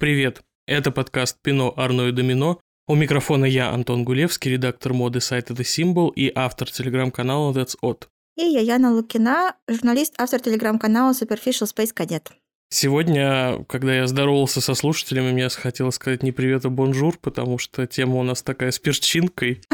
Привет, это подкаст «Пино, Арно и Домино». У микрофона я, Антон Гулевский, редактор моды сайта The Symbol и автор телеграм-канала That's Odd. И я Яна Лукина, журналист, автор телеграм-канала Superficial Space Cadet. Сегодня, когда я здоровался со слушателями, мне хотелось сказать не привет, а бонжур, потому что тема у нас такая с перчинкой.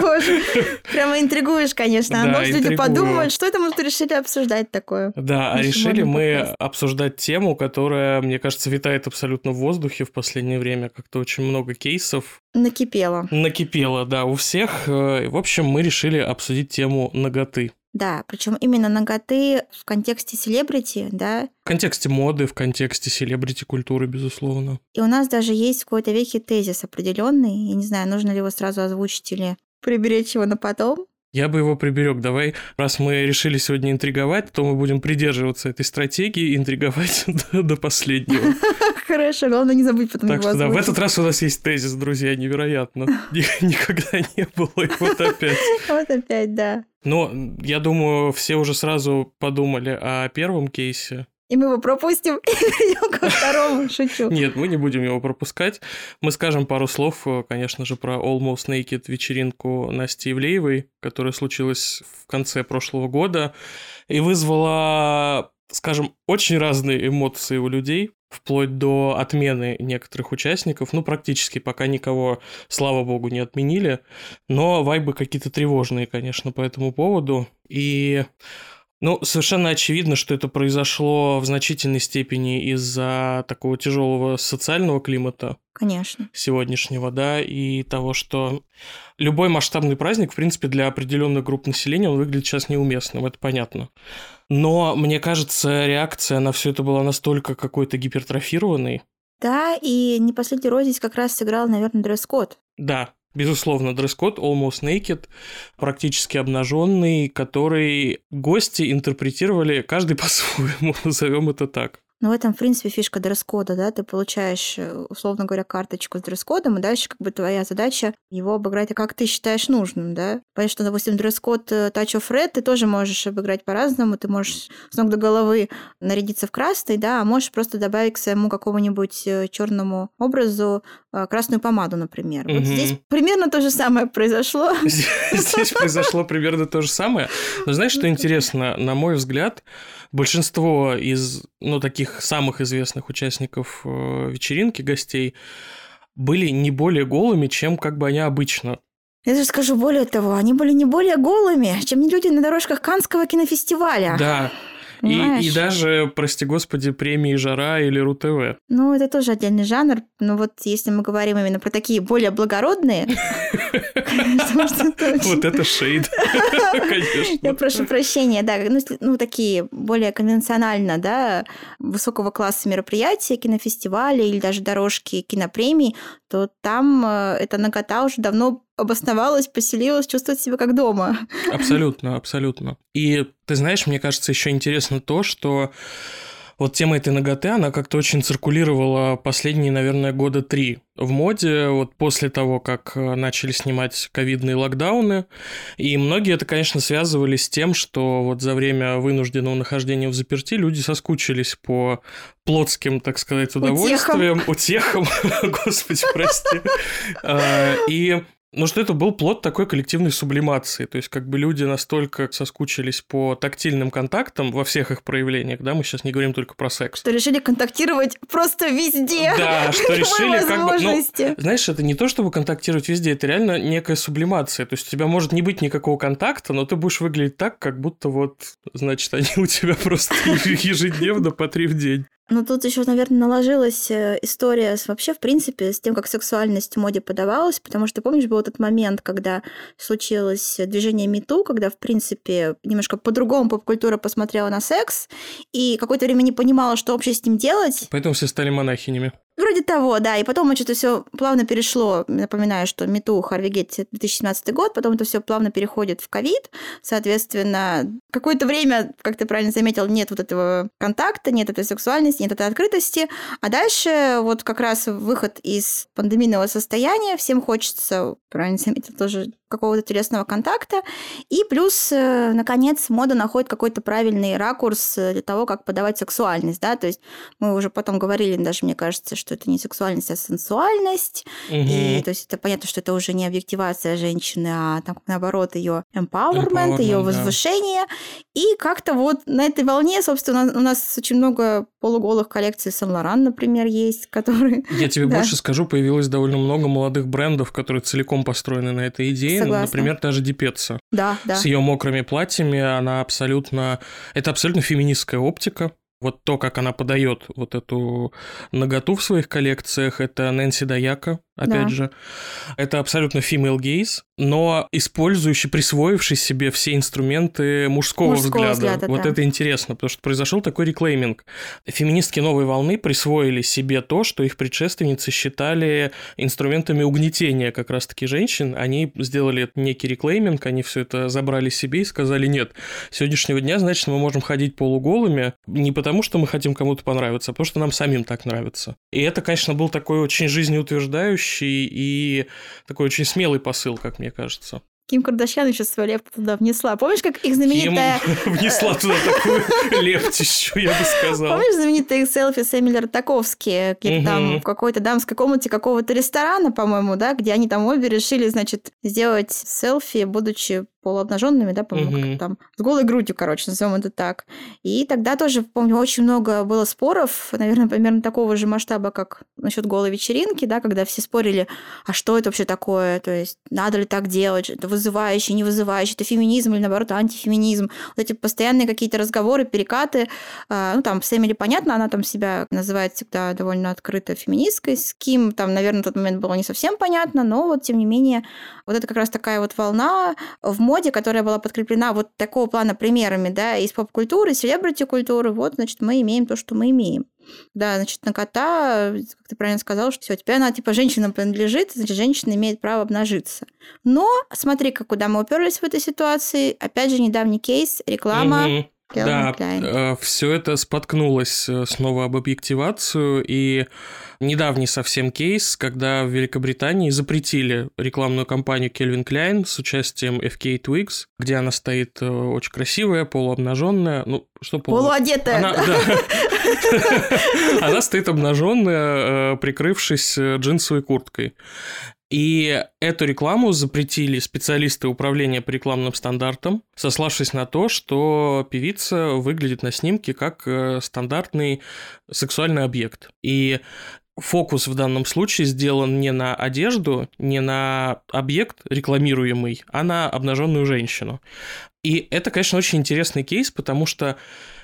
Боже, прямо интригуешь, конечно. А может, люди подумают, что это мы решили обсуждать такое. Да, а решили мы обсуждать тему, которая, мне кажется, витает абсолютно в воздухе в последнее время. Как-то очень много кейсов Накипело. накипело, да, у всех. Э, В общем, мы решили обсудить тему ноготы. Да, причем именно ноготы в контексте селебрити, да. В контексте моды, в контексте селебрити-культуры, безусловно. И у нас даже есть в какой-то веке тезис определенный. Я не знаю, нужно ли его сразу озвучить или приберечь его на потом. Я бы его приберег. Давай, раз мы решили сегодня интриговать, то мы будем придерживаться этой стратегии и интриговать до, до последнего. Хорошо, главное не забыть потом Так что да, в этот раз у нас есть тезис, друзья, невероятно. Ни- Никогда не было, и вот опять. Вот опять, да. Но я думаю, все уже сразу подумали о первом кейсе. И мы его пропустим и перейдем ко второму. Шучу. Нет, мы не будем его пропускать. Мы скажем пару слов, э, конечно же, про Almost Naked вечеринку Насти Ивлеевой, которая случилась в конце прошлого года и вызвала, скажем, очень разные эмоции у людей, вплоть до отмены некоторых участников. Ну, практически пока никого, слава богу, не отменили. Но вайбы какие-то тревожные, конечно, по этому поводу. И ну, совершенно очевидно, что это произошло в значительной степени из-за такого тяжелого социального климата Конечно. сегодняшнего, да, и того, что любой масштабный праздник, в принципе, для определенных групп населения, он выглядит сейчас неуместным, это понятно. Но, мне кажется, реакция на все это была настолько какой-то гипертрофированной. Да, и не последнюю роль здесь как раз сыграл, наверное, дресс-код. Да, безусловно, дресс-код Almost Naked, практически обнаженный, который гости интерпретировали каждый по-своему, назовем это так. Но в этом, в принципе, фишка дресс-кода, да, ты получаешь, э, условно говоря, карточку с дресс-кодом, и дальше как бы твоя задача его обыграть, а как ты считаешь нужным, да. Понятно, что, допустим, дресс-код э, Touch of Red ты тоже можешь обыграть по-разному, ты можешь с ног до головы нарядиться в красный, да, а можешь просто добавить к своему какому-нибудь черному образу э, красную помаду, например. Вот Мгм. здесь примерно то же самое произошло. Здесь произошло примерно то же самое. Но знаешь, что интересно? На мой взгляд, большинство из, ну, таких самых известных участников э, вечеринки, гостей, были не более голыми, чем как бы они обычно. Я даже скажу более того, они были не более голыми, чем люди на дорожках Канского кинофестиваля. Да. И, Понимаешь? и даже, прости господи, премии «Жара» или «РУ-ТВ». Ну, это тоже отдельный жанр. Но вот если мы говорим именно про такие более благородные, Вот это шейд, Я конечно. прошу прощения, да, ну, ну, такие более конвенционально, да, высокого класса мероприятия, кинофестивали или даже дорожки кинопремий, то там э, эта нагота уже давно обосновалась, поселилась, чувствует себя как дома. Абсолютно, абсолютно. И ты знаешь, мне кажется, еще интересно то, что вот тема этой ноготы, она как-то очень циркулировала последние, наверное, года три в моде, вот после того, как э, начали снимать ковидные локдауны. И многие это, конечно, связывали с тем, что вот за время вынужденного нахождения в заперти люди соскучились по плотским, так сказать, удовольствиям, утехам, господи, прости. А, И ну, что это был плод такой коллективной сублимации. То есть, как бы люди настолько соскучились по тактильным контактам во всех их проявлениях, да, мы сейчас не говорим только про секс. Что решили контактировать просто везде. Да, что решили как бы... Ну, знаешь, это не то, чтобы контактировать везде, это реально некая сублимация. То есть у тебя может не быть никакого контакта, но ты будешь выглядеть так, как будто вот, значит, они у тебя просто ежедневно по три в день. Ну, тут еще, наверное, наложилась э, история с вообще, в принципе, с тем, как сексуальность в моде подавалась, потому что, помнишь, был этот момент, когда случилось движение МИТУ, когда, в принципе, немножко по-другому поп-культура посмотрела на секс, и какое-то время не понимала, что вообще с ним делать. Поэтому все стали монахинями. Вроде того, да. И потом что-то все плавно перешло. Напоминаю, что МИТУ, Харви Гетти, 2017 год, потом это все плавно переходит в ковид. Соответственно, какое-то время, как ты правильно заметил, нет вот этого контакта, нет этой сексуальности, нет этой открытости. А дальше вот как раз выход из пандемийного состояния. Всем хочется, правильно заметил, тоже какого-то телесного контакта. И плюс, э, наконец, мода находит какой-то правильный ракурс э, для того, как подавать сексуальность, да, то есть мы уже потом говорили, даже мне кажется, что это не сексуальность, а сенсуальность, угу. и то есть это понятно, что это уже не объективация женщины, а там, наоборот, ее empowerment, ее возвышение, да. и как-то вот на этой волне, собственно, у нас очень много полуголых коллекций Сен-Лоран, например, есть, которые... Я тебе да. больше скажу, появилось довольно много молодых брендов, которые целиком построены на этой идее. Согласна. Например, даже Дипеца. Да, да. С ее мокрыми платьями она абсолютно... Это абсолютно феминистская оптика. Вот то, как она подает вот эту наготу в своих коллекциях, это Нэнси Даяка, опять да. же. Это абсолютно female gaze, но использующий, присвоивший себе все инструменты мужского, мужского взгляда. взгляда. Вот да. это интересно, потому что произошел такой реклейминг. Феминистки новой волны присвоили себе то, что их предшественницы считали инструментами угнетения как раз-таки женщин. Они сделали некий реклейминг, они все это забрали себе и сказали, нет, с сегодняшнего дня, значит, мы можем ходить полуголыми не потому, что мы хотим кому-то понравиться, а потому что нам самим так нравится. И это, конечно, был такой очень жизнеутверждающий будущий и такой очень смелый посыл, как мне кажется. Ким Кардашьян еще свою лепту туда внесла. Помнишь, как их знаменитая... Ким внесла туда такую лептищу, я бы сказал. Помнишь знаменитые селфи с Эмили Ротаковски, где там в какой-то дамской комнате какого-то ресторана, по-моему, да, где они там обе решили, значит, сделать селфи, будучи полуобнаженными, да, по-моему, угу. там, с голой грудью, короче, назовем это так. И тогда тоже, помню, очень много было споров, наверное, примерно такого же масштаба, как насчет голой вечеринки, да, когда все спорили, а что это вообще такое, то есть надо ли так делать, это вызывающий, не вызывающий, это феминизм или, наоборот, антифеминизм. Вот эти постоянные какие-то разговоры, перекаты, а, ну, там, с Эмили понятно, она там себя называет всегда довольно открыто феминисткой, с Ким там, наверное, в тот момент было не совсем понятно, но вот, тем не менее, вот это как раз такая вот волна в моде, моде, которая была подкреплена вот такого плана примерами, да, из поп-культуры, селебрити-культуры, вот, значит, мы имеем то, что мы имеем. Да, значит, на кота, как ты правильно сказал, что все, теперь она типа женщинам принадлежит, значит, женщина имеет право обнажиться. Но смотри-ка, куда мы уперлись в этой ситуации. Опять же, недавний кейс, реклама. Угу. Да, э, все это споткнулось э, снова об объективацию, и недавний совсем кейс, когда в Великобритании запретили рекламную кампанию Кельвин Кляйн с участием FK Twigs, где она стоит э, очень красивая, полуобнаженная, ну, что полу... Полуодетая. Она, да. Она стоит обнаженная, прикрывшись джинсовой курткой. И эту рекламу запретили специалисты управления по рекламным стандартам, сославшись на то, что певица выглядит на снимке как э, стандартный сексуальный объект. И фокус в данном случае сделан не на одежду, не на объект рекламируемый, а на обнаженную женщину. И это, конечно, очень интересный кейс, потому что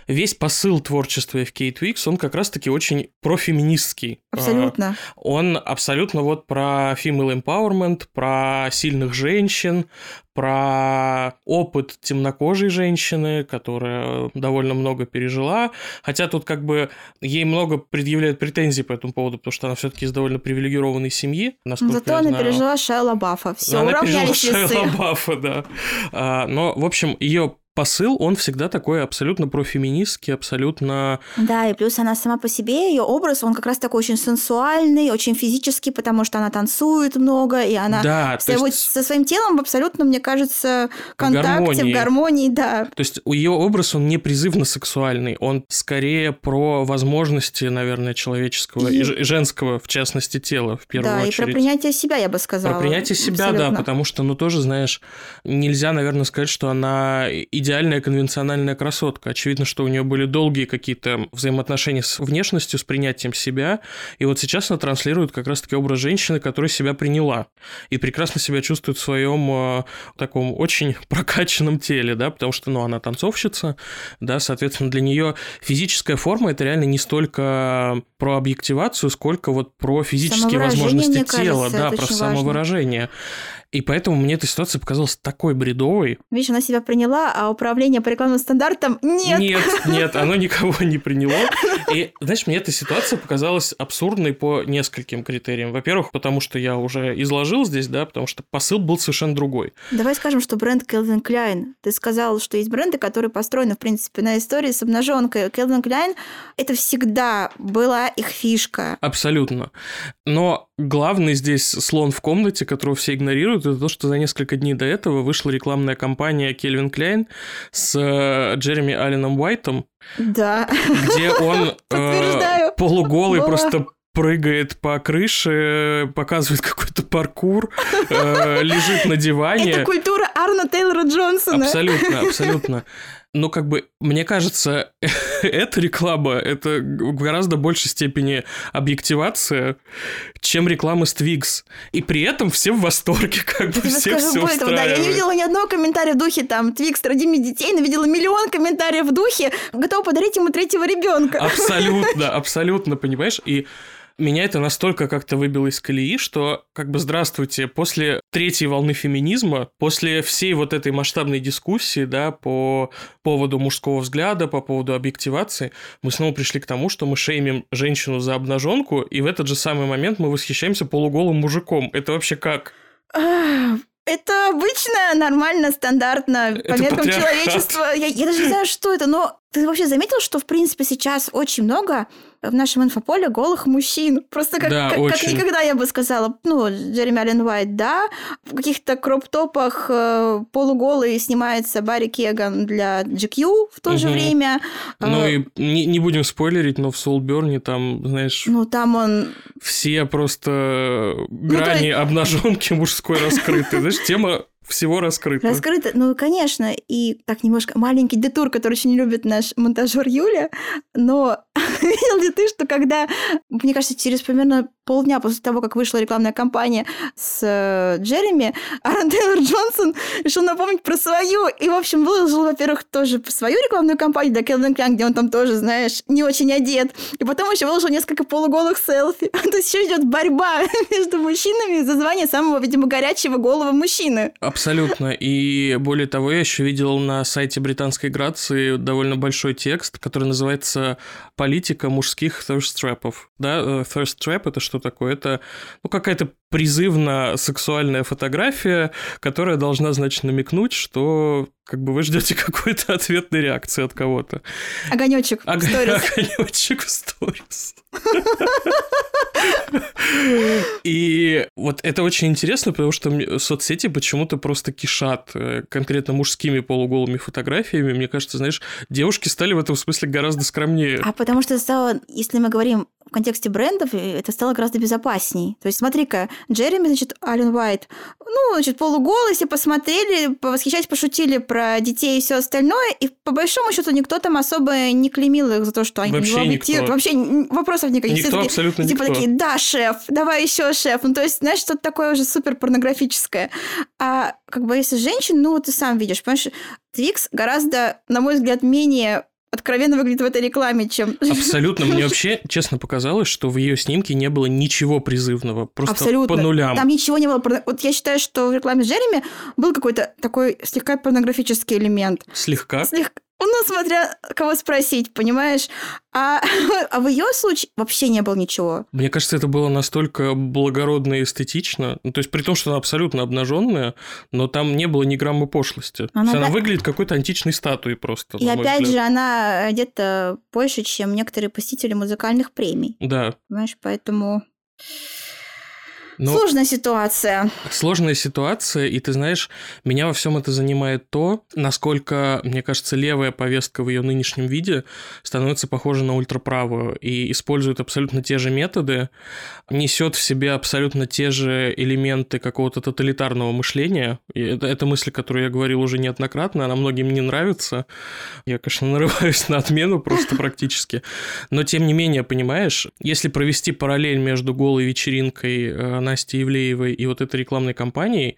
весь посыл творчества FK Twix, он как раз-таки очень профеминистский. Абсолютно. Он абсолютно вот про female empowerment, про сильных женщин, про опыт темнокожей женщины, которая довольно много пережила. Хотя тут как бы ей много предъявляют претензий по этому поводу, потому что она все-таки из довольно привилегированной семьи. Зато она знаю. пережила Шайла Баффа. Все, она пережила Шайла Баффа, да. А, но, в общем, ее посыл, он всегда такой абсолютно профеминистский, абсолютно... Да, и плюс она сама по себе, ее образ, он как раз такой очень сенсуальный, очень физический, потому что она танцует много, и она да, есть... со своим телом абсолютно, мне кажется, контакте, в гармонии. в гармонии, да. То есть ее образ, он не призывно сексуальный, он скорее про возможности, наверное, человеческого и, и женского, в частности, тела, в первую да, очередь. Да, и про принятие себя, я бы сказала. Про принятие себя, абсолютно. да, потому что, ну, тоже, знаешь, нельзя, наверное, сказать, что она идеальная конвенциональная красотка. Очевидно, что у нее были долгие какие-то взаимоотношения с внешностью, с принятием себя. И вот сейчас она транслирует как раз-таки образ женщины, которая себя приняла. И прекрасно себя чувствует в своем э, таком очень прокачанном теле, да, потому что, ну, она танцовщица, да, соответственно, для нее физическая форма это реально не столько про объективацию, сколько вот про физические возможности тела, кажется, да, про самовыражение. Важно. И поэтому мне эта ситуация показалась такой бредовой. Видишь, она себя приняла, а управление по рекламным стандартам нет. Нет, нет, оно никого не приняло. И, знаешь, мне эта ситуация показалась абсурдной по нескольким критериям. Во-первых, потому что я уже изложил здесь, да, потому что посыл был совершенно другой. Давай скажем, что бренд Calvin Klein. Ты сказал, что есть бренды, которые построены, в принципе, на истории с обнаженкой. Calvin Klein – это всегда была их фишка. Абсолютно. Но главный здесь слон в комнате, которого все игнорируют, это то, что за несколько дней до этого вышла рекламная кампания Кельвин Клейн с э, Джереми Алленом Уайтом. Да. Где он э, полуголый Была. просто прыгает по крыше, показывает какой-то паркур, э, лежит на диване. Это культура Арна Тейлора Джонсона. Абсолютно, абсолютно. Ну, как бы, мне кажется, эта реклама — это в гораздо большей степени объективация, чем реклама с Twix. И при этом все в восторге, как бы все все более того, да, я не видела ни одного комментария в духе, там, Twix, роди мне детей, но видела миллион комментариев в духе, готова подарить ему третьего ребенка. Абсолютно, абсолютно, понимаешь? И меня это настолько как-то выбило из колеи, что, как бы, здравствуйте, после третьей волны феминизма, после всей вот этой масштабной дискуссии, да, по поводу мужского взгляда, по поводу объективации, мы снова пришли к тому, что мы шеймим женщину за обнаженку, и в этот же самый момент мы восхищаемся полуголым мужиком. Это вообще как? Это обычно, нормально, стандартно, это по меркам человечества. Я, я даже не знаю, что это, но ты вообще заметил, что, в принципе, сейчас очень много в нашем инфополе голых мужчин. Просто как, да, как, как никогда я бы сказала. Ну, Джереми Аллен Уайт, да. В каких-то кроп-топах э, полуголый снимается Барри Кеган для GQ в то угу. же время. Ну э, и не, не будем спойлерить, но в Соулберне там, знаешь... Ну там он... Все просто грани ну, то... обнаженки мужской раскрыты. Знаешь, тема всего раскрыто. Раскрыто, ну, конечно. И так немножко маленький детур, который очень любит наш монтажер Юля. Но видел ли ты, что когда, мне кажется, через примерно полдня после того, как вышла рекламная кампания с э, Джереми, Аарон Тейлор Джонсон решил напомнить про свою. И, в общем, выложил, во-первых, тоже свою рекламную кампанию для Келвин Клян, где он там тоже, знаешь, не очень одет. И потом еще выложил несколько полуголых селфи. То есть еще идет борьба между мужчинами за звание самого, видимо, горячего голого мужчины. Абсолютно. И более того, я еще видел на сайте британской Грации довольно большой текст, который называется «Политика мужских thirst Да, э, thirst trap — это что такое? Это ну, какая-то призывно-сексуальная фотография, которая должна, значит, намекнуть, что как бы вы ждете какой-то ответной реакции от кого-то. Огонечек Ог... в сторис. Огонечек в сторис. И вот это очень интересно, потому что соцсети почему-то просто кишат э, конкретно мужскими полуголыми фотографиями. Мне кажется, знаешь, девушки стали в этом смысле гораздо скромнее. А потому что стало, если мы говорим в контексте брендов, э, это стало гораздо безопасней. То есть смотри-ка, Джереми, значит, Ален Уайт, ну, значит, полуголый, все посмотрели, восхищались, пошутили про детей и все остальное, и по большому счету никто там особо не клеймил их за то, что они Вообще никто. Вообще вопросов никаких. Никто, все абсолютно типа никто. такие, да, шеф, давай еще шеф. Ну, то есть, знаешь, что-то такое уже супер порнографическое. А как бы если женщин, ну, ты сам видишь, понимаешь, Твикс гораздо, на мой взгляд, менее откровенно выглядит в этой рекламе, чем... Абсолютно. Мне вообще, честно, показалось, что в ее снимке не было ничего призывного. Просто Абсолютно. по нулям. Там ничего не было. Вот я считаю, что в рекламе с Джереми был какой-то такой слегка порнографический элемент. Слегка? Слегка. Ну, смотря кого спросить, понимаешь? А, а в ее случае вообще не было ничего. Мне кажется, это было настолько благородно и эстетично. Ну, то есть, при том, что она абсолютно обнаженная, но там не было ни грамма пошлости. Она, она выглядит какой-то античной статуей просто. И опять взгляд. же, она где-то больше, чем некоторые посетители музыкальных премий. Да. Понимаешь, поэтому... Но сложная ситуация. Сложная ситуация, и ты знаешь, меня во всем это занимает то, насколько, мне кажется, левая повестка в ее нынешнем виде становится похожа на ультраправую и использует абсолютно те же методы, несет в себе абсолютно те же элементы какого-то тоталитарного мышления. И это, это мысль, которую я говорил уже неоднократно, она многим не нравится. Я, конечно, нарываюсь на отмену просто практически. Но тем не менее, понимаешь, если провести параллель между голой вечеринкой э, Насти Ивлеевой и вот этой рекламной кампанией,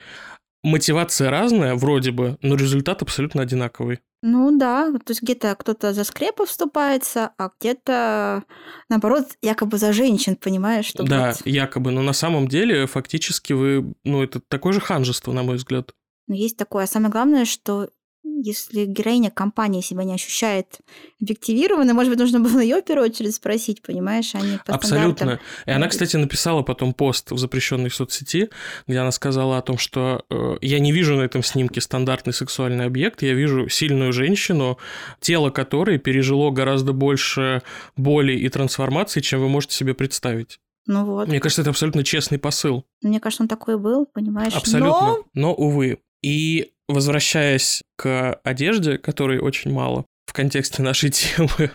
мотивация разная вроде бы, но результат абсолютно одинаковый. Ну да, то есть где-то кто-то за скрепы вступается, а где-то наоборот якобы за женщин, понимаешь? Чтобы да, вот... якобы, но на самом деле фактически вы, ну это такое же ханжество, на мой взгляд. Есть такое, а самое главное, что если героиня компании себя не ощущает объективированной, может быть, нужно было ее в первую очередь спросить, понимаешь, а не по Абсолютно. И она, кстати, написала потом пост в запрещенной соцсети, где она сказала о том, что э, я не вижу на этом снимке стандартный сексуальный объект, я вижу сильную женщину, тело которой пережило гораздо больше боли и трансформации, чем вы можете себе представить. Ну вот. Мне кажется, это абсолютно честный посыл. Мне кажется, он такой был, понимаешь? Абсолютно. Но... Но, увы. И возвращаясь к одежде, которой очень мало, в контексте нашей темы.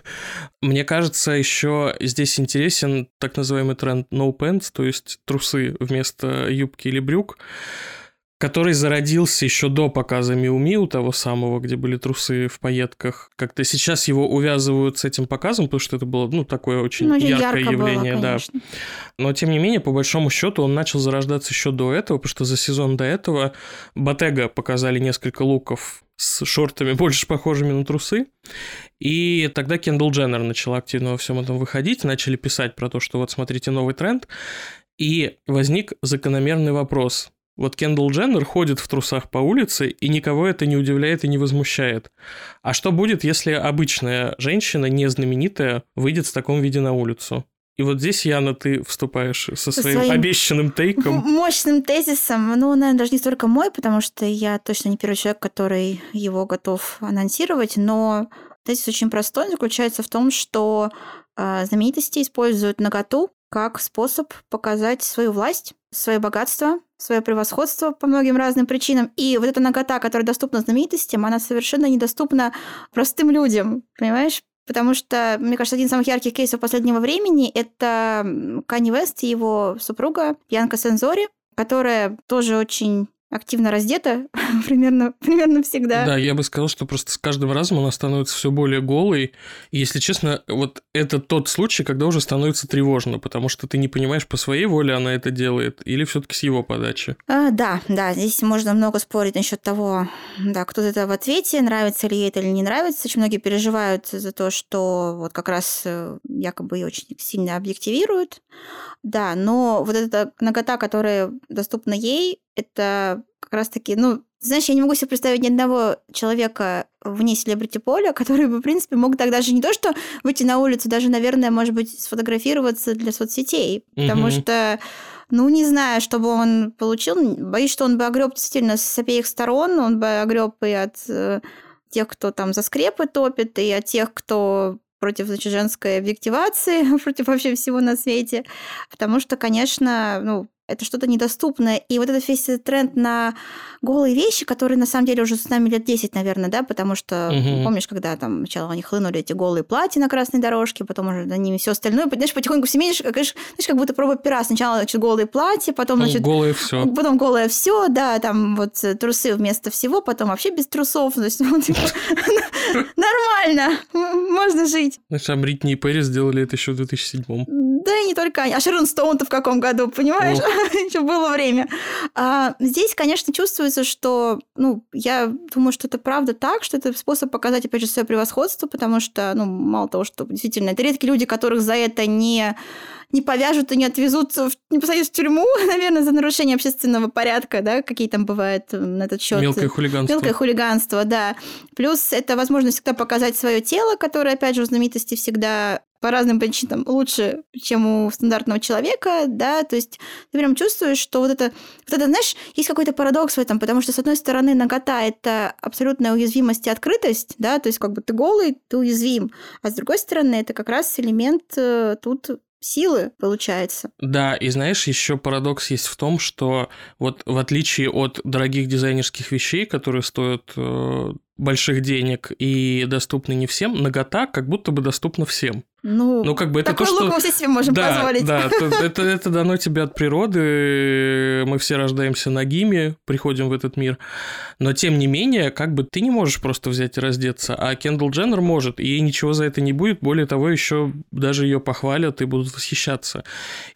Мне кажется, еще здесь интересен так называемый тренд no pants, то есть трусы вместо юбки или брюк который зародился еще до показа Миу Миу, того самого, где были трусы в пайетках. Как-то сейчас его увязывают с этим показом, потому что это было, ну, такое очень ну, яркое ярко явление, было, да. Но, тем не менее, по большому счету, он начал зарождаться еще до этого, потому что за сезон до этого Ботега показали несколько луков с шортами, больше похожими на трусы. И тогда Кендалл Дженнер начала активно во всем этом выходить, начали писать про то, что вот смотрите новый тренд. И возник закономерный вопрос – вот Кендалл Дженнер ходит в трусах по улице, и никого это не удивляет и не возмущает. А что будет, если обычная женщина, не знаменитая, выйдет в таком виде на улицу? И вот здесь, Яна, ты вступаешь со, своим, своим обещанным тейком. Мощным тезисом. Ну, наверное, даже не столько мой, потому что я точно не первый человек, который его готов анонсировать, но тезис очень простой. Он заключается в том, что э, знаменитости используют наготу как способ показать свою власть, свое богатство, свое превосходство по многим разным причинам. И вот эта нагота, которая доступна знаменитостям, она совершенно недоступна простым людям, понимаешь? Потому что, мне кажется, один из самых ярких кейсов последнего времени – это Канни Вест и его супруга Янка Сензори, которая тоже очень активно раздета примерно, примерно всегда. Да, я бы сказал, что просто с каждым разом она становится все более голой. И, если честно, вот это тот случай, когда уже становится тревожно, потому что ты не понимаешь, по своей воле она это делает или все-таки с его подачи. А, да, да, здесь можно много спорить насчет того, да, кто это в ответе, нравится ли ей это или не нравится. Очень многие переживают за то, что вот как раз э, якобы ее очень сильно объективируют. Да, но вот эта нагота, которая доступна ей, это как раз-таки, ну, знаешь, я не могу себе представить ни одного человека вне селебрити поля, который бы, в принципе, мог тогда же не то, что выйти на улицу, даже, наверное, может быть, сфотографироваться для соцсетей, потому mm-hmm. что ну, не знаю, что бы он получил. Боюсь, что он бы огреб действительно с обеих сторон. Он бы огреб и от э, тех, кто там за скрепы топит, и от тех, кто против значит, женской объективации, против вообще всего на свете. Потому что, конечно, ну, это что-то недоступное. И вот этот весь тренд на голые вещи, которые на самом деле уже с нами лет 10, наверное, да, потому что угу. помнишь, когда там сначала они хлынули эти голые платья на красной дорожке, потом уже на ними все остальное, знаешь, потихоньку все меньше, как, знаешь, как будто проба пера. Сначала, значит, голые платья, потом, значит... Голое все. Потом голое все, да, там вот трусы вместо всего, потом вообще без трусов. То есть, типа, нормально, можно жить. Знаешь, а Бритни и Перри сделали это еще в 2007 Да и не только они. А Шерон Стоун-то в каком году, понимаешь? еще было время. А, здесь, конечно, чувствуется, что, ну, я думаю, что это правда так, что это способ показать, опять же, свое превосходство, потому что, ну, мало того, что действительно, это редкие люди, которых за это не не повяжут и не отвезут, в, не посадят в тюрьму, наверное, за нарушение общественного порядка, да, какие там бывают на этот счет. Мелкое хулиганство. Мелкое хулиганство, да. Плюс это возможность всегда показать свое тело, которое, опять же, у знаменитости всегда по разным причинам лучше, чем у стандартного человека, да, то есть ты прям чувствуешь, что вот это, вот это, знаешь, есть какой-то парадокс в этом, потому что, с одной стороны, нагота — это абсолютная уязвимость и открытость, да, то есть как бы ты голый, ты уязвим, а с другой стороны, это как раз элемент э, тут силы, получается. Да, и знаешь, еще парадокс есть в том, что вот в отличие от дорогих дизайнерских вещей, которые стоят э, больших денег и доступны не всем, нагота как будто бы доступна всем. Ну, ну как бы это то, что... мы все себе можем да, позволить. Да, это, это дано тебе от природы, мы все рождаемся нагими, приходим в этот мир, но тем не менее, как бы ты не можешь просто взять и раздеться, а Кендалл Дженнер может, и ей ничего за это не будет, более того, еще даже ее похвалят и будут восхищаться.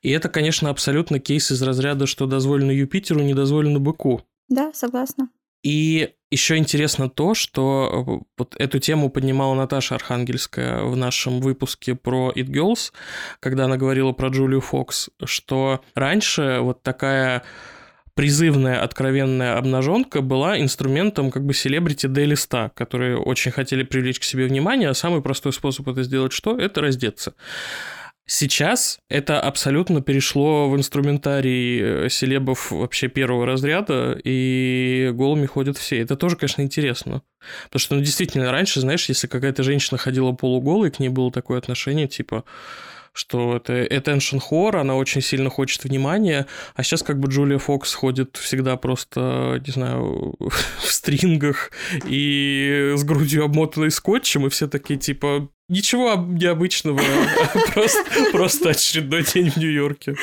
И это, конечно, абсолютно кейс из разряда, что дозволено Юпитеру, не дозволено быку. Да, согласна. И еще интересно то, что э, вот эту тему поднимала Наташа Архангельская в нашем выпуске про It Girls, когда она говорила про Джулию Фокс, что раньше вот такая призывная, откровенная обнаженка была инструментом как бы селебрити D-листа, которые очень хотели привлечь к себе внимание, а самый простой способ это сделать что? Это раздеться. Сейчас это абсолютно перешло в инструментарий э, селебов вообще первого разряда, и голыми ходят все. Это тоже, конечно, интересно. Потому что, ну, действительно, раньше, знаешь, если какая-то женщина ходила полуголой, к ней было такое отношение, типа, что это attention horror, она очень сильно хочет внимания, а сейчас как бы Джулия Фокс ходит всегда просто, не знаю, в стрингах и с грудью обмотанной скотчем, и все такие типа, Ничего необычного, просто, очередной день в Нью-Йорке.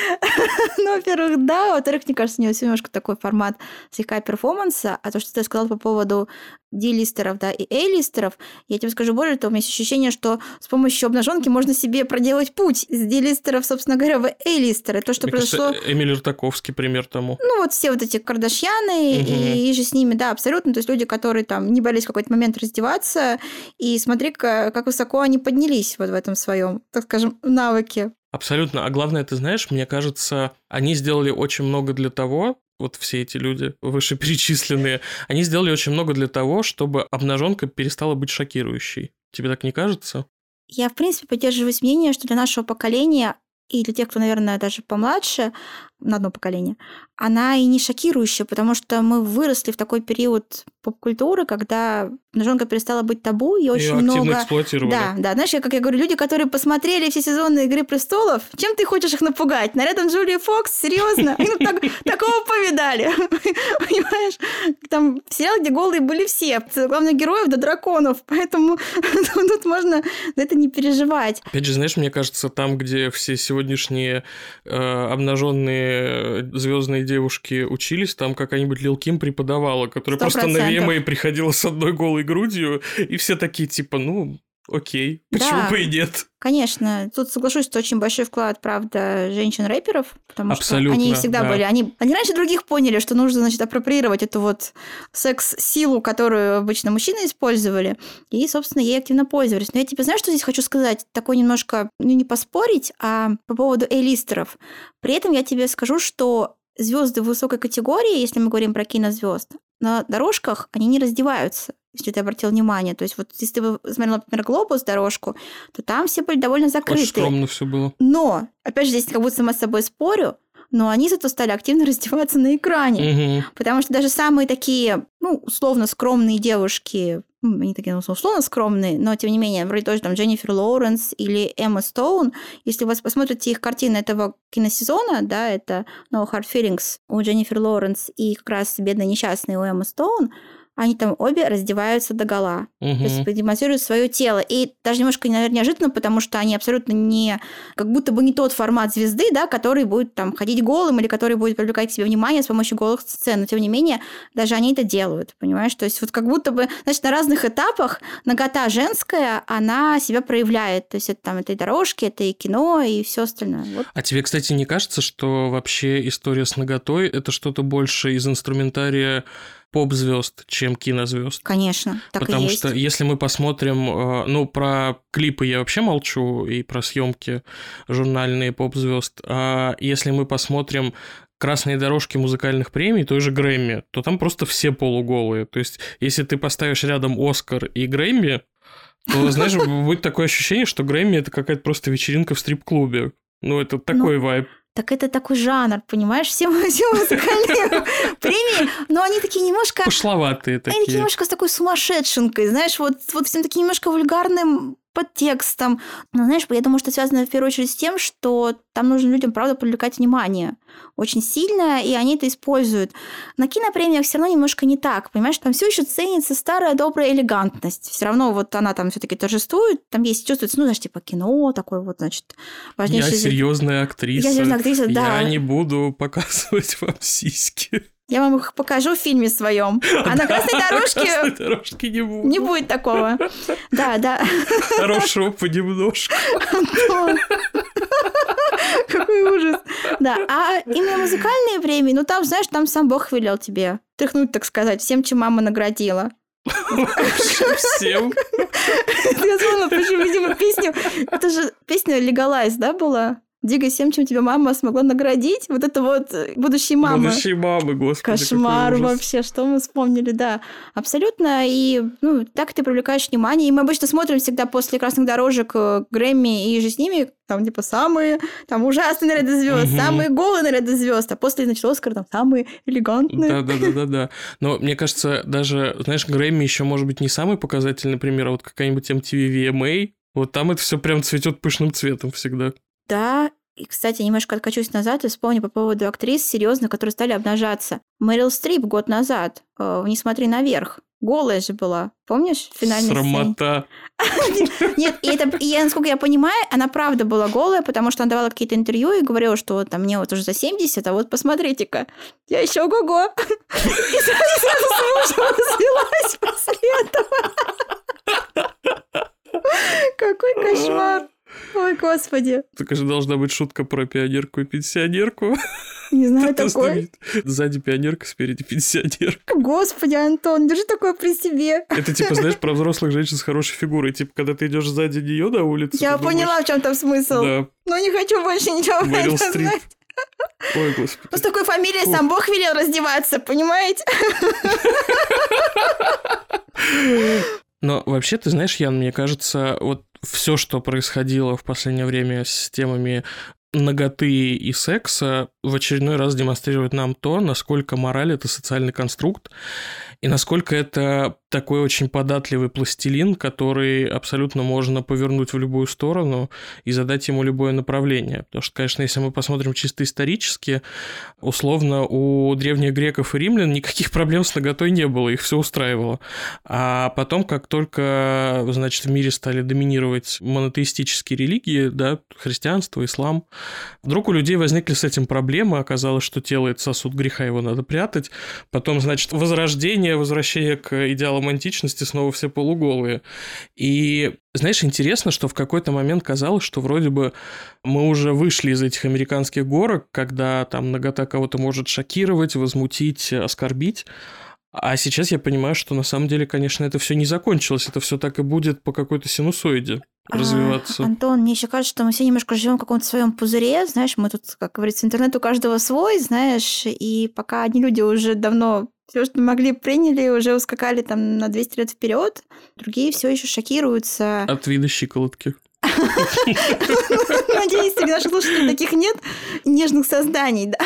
Ну, во-первых, да. Во-вторых, мне кажется, у него немножко такой формат слегка перформанса. А то, что ты сказал по поводу D-листеров, да, и A-листеров, я тебе скажу более того, у меня есть ощущение, что с помощью обнаженки можно себе проделать путь из D-листеров, собственно говоря, в A-листеры. То, что Мне произошло... Кажется, Эмиль Ртаковский пример тому. Ну, вот все вот эти Кардашьяны угу. и, и же с ними, да, абсолютно. То есть люди, которые там не боялись в какой-то момент раздеваться, и смотри, как высоко они поднялись вот в этом своем, так скажем, навыке. Абсолютно. А главное, ты знаешь, мне кажется, они сделали очень много для того, вот все эти люди вышеперечисленные, они сделали очень много для того, чтобы обнаженка перестала быть шокирующей. Тебе так не кажется? Я, в принципе, поддерживаюсь мнение, что для нашего поколения и для тех, кто, наверное, даже помладше, на одно поколение, она и не шокирующая, потому что мы выросли в такой период поп-культуры, когда обнаженка перестала быть табу, и очень и много... эксплуатировали. Да, да. Знаешь, как я говорю, люди, которые посмотрели все сезоны «Игры престолов», чем ты хочешь их напугать? Нарядом Джулии Фокс? Серьезно? Ну, так, такого повидали. Понимаешь? Там сериал, где голые были все. Главных героев до драконов. Поэтому тут можно это не переживать. Опять же, знаешь, мне кажется, там, где все сегодняшние э, обнаженные звездные девушки учились, там какая-нибудь Лил Ким преподавала, которая 100%. просто на VMA приходила с одной голой грудью, и все такие типа, ну, окей, почему да, бы и нет? Конечно, тут соглашусь, что очень большой вклад, правда, женщин-рэперов, потому Абсолютно, что они всегда да. были, они, они раньше других поняли, что нужно, значит, апроприировать эту вот секс-силу, которую обычно мужчины использовали, и, собственно, ей активно пользовались. Но я тебе знаешь, что здесь хочу сказать? Такой немножко, ну, не поспорить, а по поводу эйлистеров. При этом я тебе скажу, что звезды высокой категории, если мы говорим про кинозвезд, на дорожках они не раздеваются если ты обратил внимание. То есть вот если ты смотрел, например, «Глобус» дорожку, то там все были довольно закрыты. Очень скромно все было. Но, опять же, здесь как будто сама с собой спорю, но они зато стали активно раздеваться на экране. Угу. Потому что даже самые такие, ну, условно скромные девушки, ну, они такие, ну, условно скромные, но тем не менее, вроде тоже там Дженнифер Лоуренс или Эмма Стоун, если вы посмотрите их картины этого киносезона, да, это No Hard Feelings у Дженнифер Лоуренс и как раз «Бедная несчастная» у Эммы Стоун, они там обе раздеваются до гола. Угу. То есть продемонстрируют свое тело. И даже немножко, наверное, неожиданно, потому что они абсолютно не... Как будто бы не тот формат звезды, да, который будет там ходить голым или который будет привлекать к себе внимание с помощью голых сцен. Но, тем не менее, даже они это делают, понимаешь? То есть вот как будто бы, значит, на разных этапах нагота женская, она себя проявляет. То есть это там это и дорожки, это и кино, и все остальное. Вот. А тебе, кстати, не кажется, что вообще история с наготой это что-то больше из инструментария поп-звезд, чем кинозвезд. Конечно, так Потому и есть. что если мы посмотрим, э, ну, про клипы я вообще молчу, и про съемки журнальные поп-звезд, а если мы посмотрим красные дорожки музыкальных премий, той же Грэмми, то там просто все полуголые. То есть, если ты поставишь рядом Оскар и Грэмми, то, знаешь, будет такое ощущение, что Грэмми это какая-то просто вечеринка в стрип-клубе. Ну, это такой ну, вайб. Так это такой жанр, понимаешь? Все, все музыкальные премии, но они такие немножко... Пошловатые такие. Они такие немножко с такой сумасшедшенкой, знаешь, вот, вот всем таким немножко вульгарным подтекстом. Но, знаешь, я думаю, что связано в первую очередь с тем, что там нужно людям, правда, привлекать внимание очень сильно, и они это используют. На кинопремиях все равно немножко не так, понимаешь, там все еще ценится старая добрая элегантность. Все равно вот она там все-таки торжествует, там есть чувствуется, ну, знаешь, типа кино такое вот, значит, важнейшее. Я серьезная актриса. Я серьезная актриса, да. Я не буду показывать вам сиськи. Я вам их покажу в фильме своем. А на красной дорожке... красной дорожке не будет. Не будет такого. Да, да. Хорошего понемножку. Какой ужас. Да, а именно музыкальные премии, ну там, знаешь, там сам Бог велел тебе тряхнуть, так сказать, всем, чем мама наградила. Всем? Я вспомнила, почему, видимо, песню... Это же песня Legalize, да, была? Двигай всем, чем тебя мама смогла наградить. Вот это вот э, будущие мамы. Будущие мамы, господи. Кошмар вообще, что мы вспомнили, да. Абсолютно. И ну, так ты привлекаешь внимание. И мы обычно смотрим всегда после красных дорожек э, Грэмми и же с ними, там типа самые там ужасные наряды звезд, угу. самые голые наряды звезд, а после значит Оскар там самые элегантные. Да, да, да, да, да. Но мне кажется, даже, знаешь, Грэмми еще может быть не самый показательный пример, а вот какая-нибудь MTV VMA, вот там это все прям цветет пышным цветом всегда. Да, и, кстати, немножко откачусь назад и вспомню по поводу актрис, серьезно, которые стали обнажаться. Мэрил Стрип год назад, э, «Не смотри наверх», голая же была, помнишь? Финальная Срамота. Нет, и это, и, насколько я понимаю, она правда была голая, потому что она давала какие-то интервью и говорила, что там мне вот уже за 70, а вот посмотрите-ка, я еще ого-го. И сразу с мужем развелась после этого. Какой кошмар. Ой, господи. Так же должна быть шутка про пионерку и пенсионерку. Не знаю такой. Сзади пионерка, спереди пенсионерка. Господи, Антон, держи такое при себе. Это типа, знаешь, про взрослых женщин с хорошей фигурой. Типа, когда ты идешь сзади нее на улице. Я поняла, в чем там смысл. Да. Но не хочу больше ничего Мэрил Стрип. Ой, господи. Ну, с такой фамилией сам Бог велел раздеваться, понимаете? Но вообще, ты знаешь, Ян, мне кажется, вот все, что происходило в последнее время с темами ноготы и секса, в очередной раз демонстрирует нам то, насколько мораль – это социальный конструкт, и насколько это такой очень податливый пластилин, который абсолютно можно повернуть в любую сторону и задать ему любое направление. Потому что, конечно, если мы посмотрим чисто исторически, условно, у древних греков и римлян никаких проблем с наготой не было, их все устраивало. А потом, как только, значит, в мире стали доминировать монотеистические религии, да, христианство, ислам, вдруг у людей возникли с этим проблемы, оказалось, что тело – это сосуд греха, его надо прятать. Потом, значит, возрождение, возвращение к идеалам античности, снова все полуголые. И, знаешь, интересно, что в какой-то момент казалось, что вроде бы мы уже вышли из этих американских горок, когда там нагота кого-то может шокировать, возмутить, оскорбить, а сейчас я понимаю, что на самом деле, конечно, это все не закончилось, это все так и будет по какой-то синусоиде а, развиваться. А, Антон, мне еще кажется, что мы все немножко живем в каком-то своем пузыре, знаешь, мы тут, как говорится, интернет у каждого свой, знаешь, и пока одни люди уже давно все, что могли, приняли, уже ускакали там на 200 лет вперед, другие все еще шокируются. От вида щиколотки. Надеюсь, среди наших слушателей таких нет нежных созданий, да.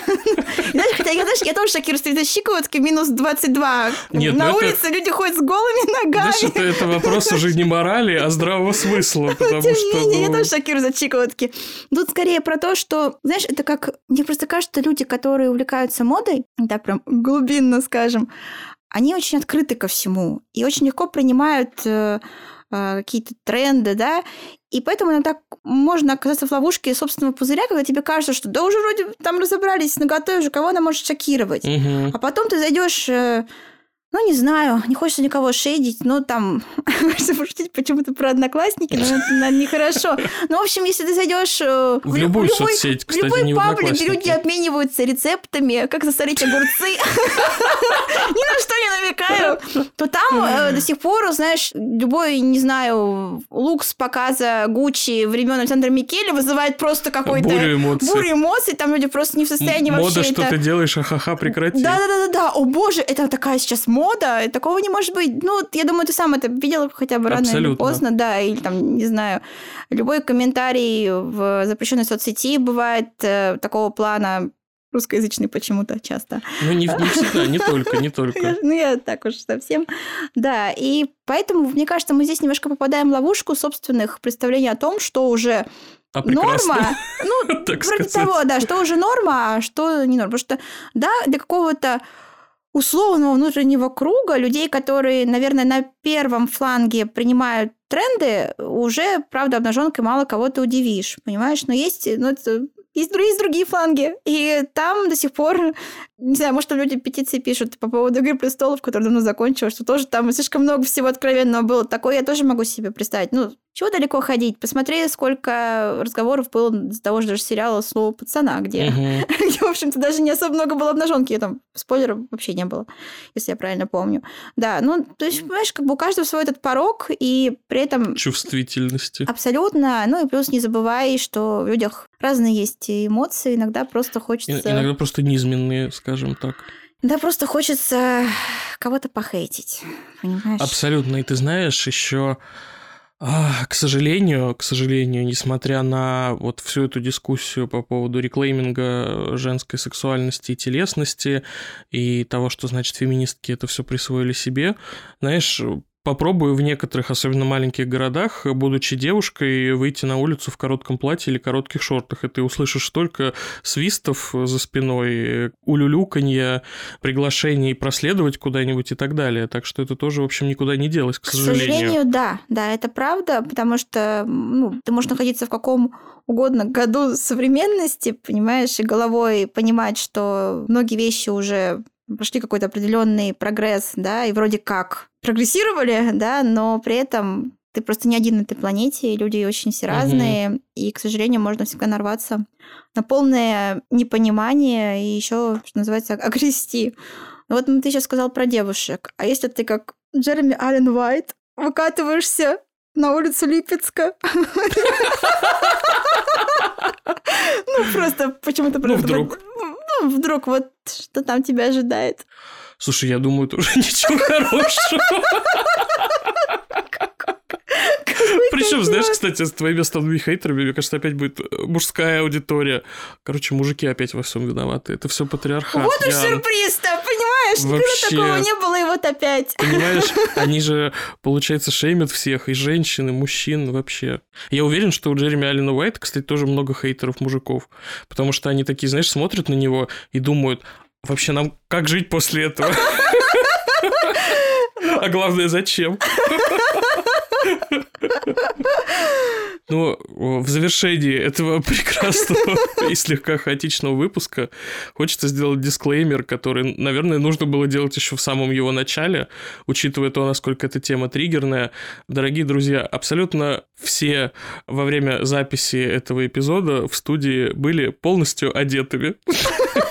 Знаешь, хотя я, знаешь, я тоже шокируюсь, что щиколотки минус 22. Нет, На улице люди ходят с голыми ногами. Знаешь, это, это вопрос уже не морали, а здравого смысла, потому Тем что... Не, я ну, тоже шокируюсь за щиколотки. Тут скорее про то, что, знаешь, это как... Мне просто кажется, люди, которые увлекаются модой, так прям глубинно скажем, они очень открыты ко всему и очень легко принимают э, э, какие-то тренды, да, и поэтому иногда можно оказаться в ловушке собственного пузыря, когда тебе кажется, что да уже вроде там разобрались с наготой уже, кого она может шокировать. Угу. А потом ты зайдешь э, ну, не знаю, не хочется никого шейдить, но там, пошутить почему-то про одноклассники, но это, наверное, нехорошо. Ну, в общем, если ты зайдешь э, в, в любую любой, соцсеть, кстати, любой не паблик, люди обмениваются рецептами, как засолить огурцы, ни на что не намекаю, то там э, до сих пор, знаешь, любой, не знаю, лук с показа Гуччи времен Александра Микеле вызывает просто какой-то... Бурю эмоций. Бурю эмоций, там люди просто не в состоянии вообще Мода, что ты делаешь, ахаха, прекрати. Да-да-да, о боже, это такая сейчас мода, мода, такого не может быть. Ну, я думаю, ты сам это видел хотя бы рано Абсолютно. или поздно, да, или там, не знаю, любой комментарий в запрещенной соцсети бывает э, такого плана русскоязычный почему-то часто. Ну, не, не всегда, не только, не только. Ну, я так уж совсем. Да, и поэтому, мне кажется, мы здесь немножко попадаем в ловушку собственных представлений о том, что уже а норма, ну, вроде сказать. того, да, что уже норма, а что не норма. Потому что, да, для какого-то условного внутреннего круга людей, которые, наверное, на первом фланге принимают тренды, уже, правда, обнаженкой мало кого ты удивишь, понимаешь? Но есть, ну, это есть, есть другие фланги. И там до сих пор, не знаю, может, там люди петиции пишут по поводу «Игры престолов», которая давно закончилась, что тоже там слишком много всего откровенного было. Такое я тоже могу себе представить. Ну, чего далеко ходить? Посмотри, сколько разговоров было из того же даже сериала «Слово пацана», где, uh-huh. где, в общем-то, даже не особо много было обнаженки. Там спойлеров вообще не было, если я правильно помню. Да, ну, то есть, понимаешь, как бы у каждого свой этот порог, и при этом... Чувствительности. Абсолютно. Ну, и плюс не забывай, что в людях разные есть эмоции, иногда просто хочется... Иногда просто низменные, скажем так. Да, просто хочется кого-то похейтить, понимаешь? Абсолютно. И ты знаешь, еще к сожалению, к сожалению, несмотря на вот всю эту дискуссию по поводу реклейминга женской сексуальности и телесности и того, что, значит, феминистки это все присвоили себе, знаешь, попробую в некоторых, особенно маленьких городах, будучи девушкой, выйти на улицу в коротком платье или коротких шортах, и ты услышишь столько свистов за спиной, улюлюканья, приглашений проследовать куда-нибудь и так далее. Так что это тоже, в общем, никуда не делось, к, к сожалению. К сожалению, да, да, это правда, потому что ну, ты можешь находиться в каком угодно году современности, понимаешь, и головой понимать, что многие вещи уже прошли какой-то определенный прогресс, да, и вроде как прогрессировали, да, но при этом ты просто не один на этой планете, и люди очень все разные, угу. и, к сожалению, можно всегда нарваться на полное непонимание и еще, что называется, огрести. Ну вот ты сейчас сказал про девушек. А если ты как Джереми Аллен Уайт выкатываешься на улицу Липецка. Ну, просто почему-то... Ну, вдруг. Ну, вдруг вот что там тебя ожидает. Слушай, я думаю, тоже ничего хорошего. Причем, знаешь, кстати, с твоими основными хейтерами, мне кажется, опять будет э, мужская аудитория. Короче, мужики опять во всем виноваты. Это все патриархат. Вот и сюрприз-то, понимаешь? Никогда такого не было, вот опять. Понимаешь, они же, получается, шеймят всех, и женщин, и мужчин вообще. Я уверен, что у Джереми Аллена Уайта, кстати, тоже много хейтеров мужиков. Потому что они такие, знаешь, смотрят на него и думают, вообще нам как жить после этого? А главное, зачем? Ну, в завершении этого прекрасного и слегка хаотичного выпуска хочется сделать дисклеймер, который, наверное, нужно было делать еще в самом его начале, учитывая то, насколько эта тема триггерная. Дорогие друзья, абсолютно все во время записи этого эпизода в студии были полностью одетыми.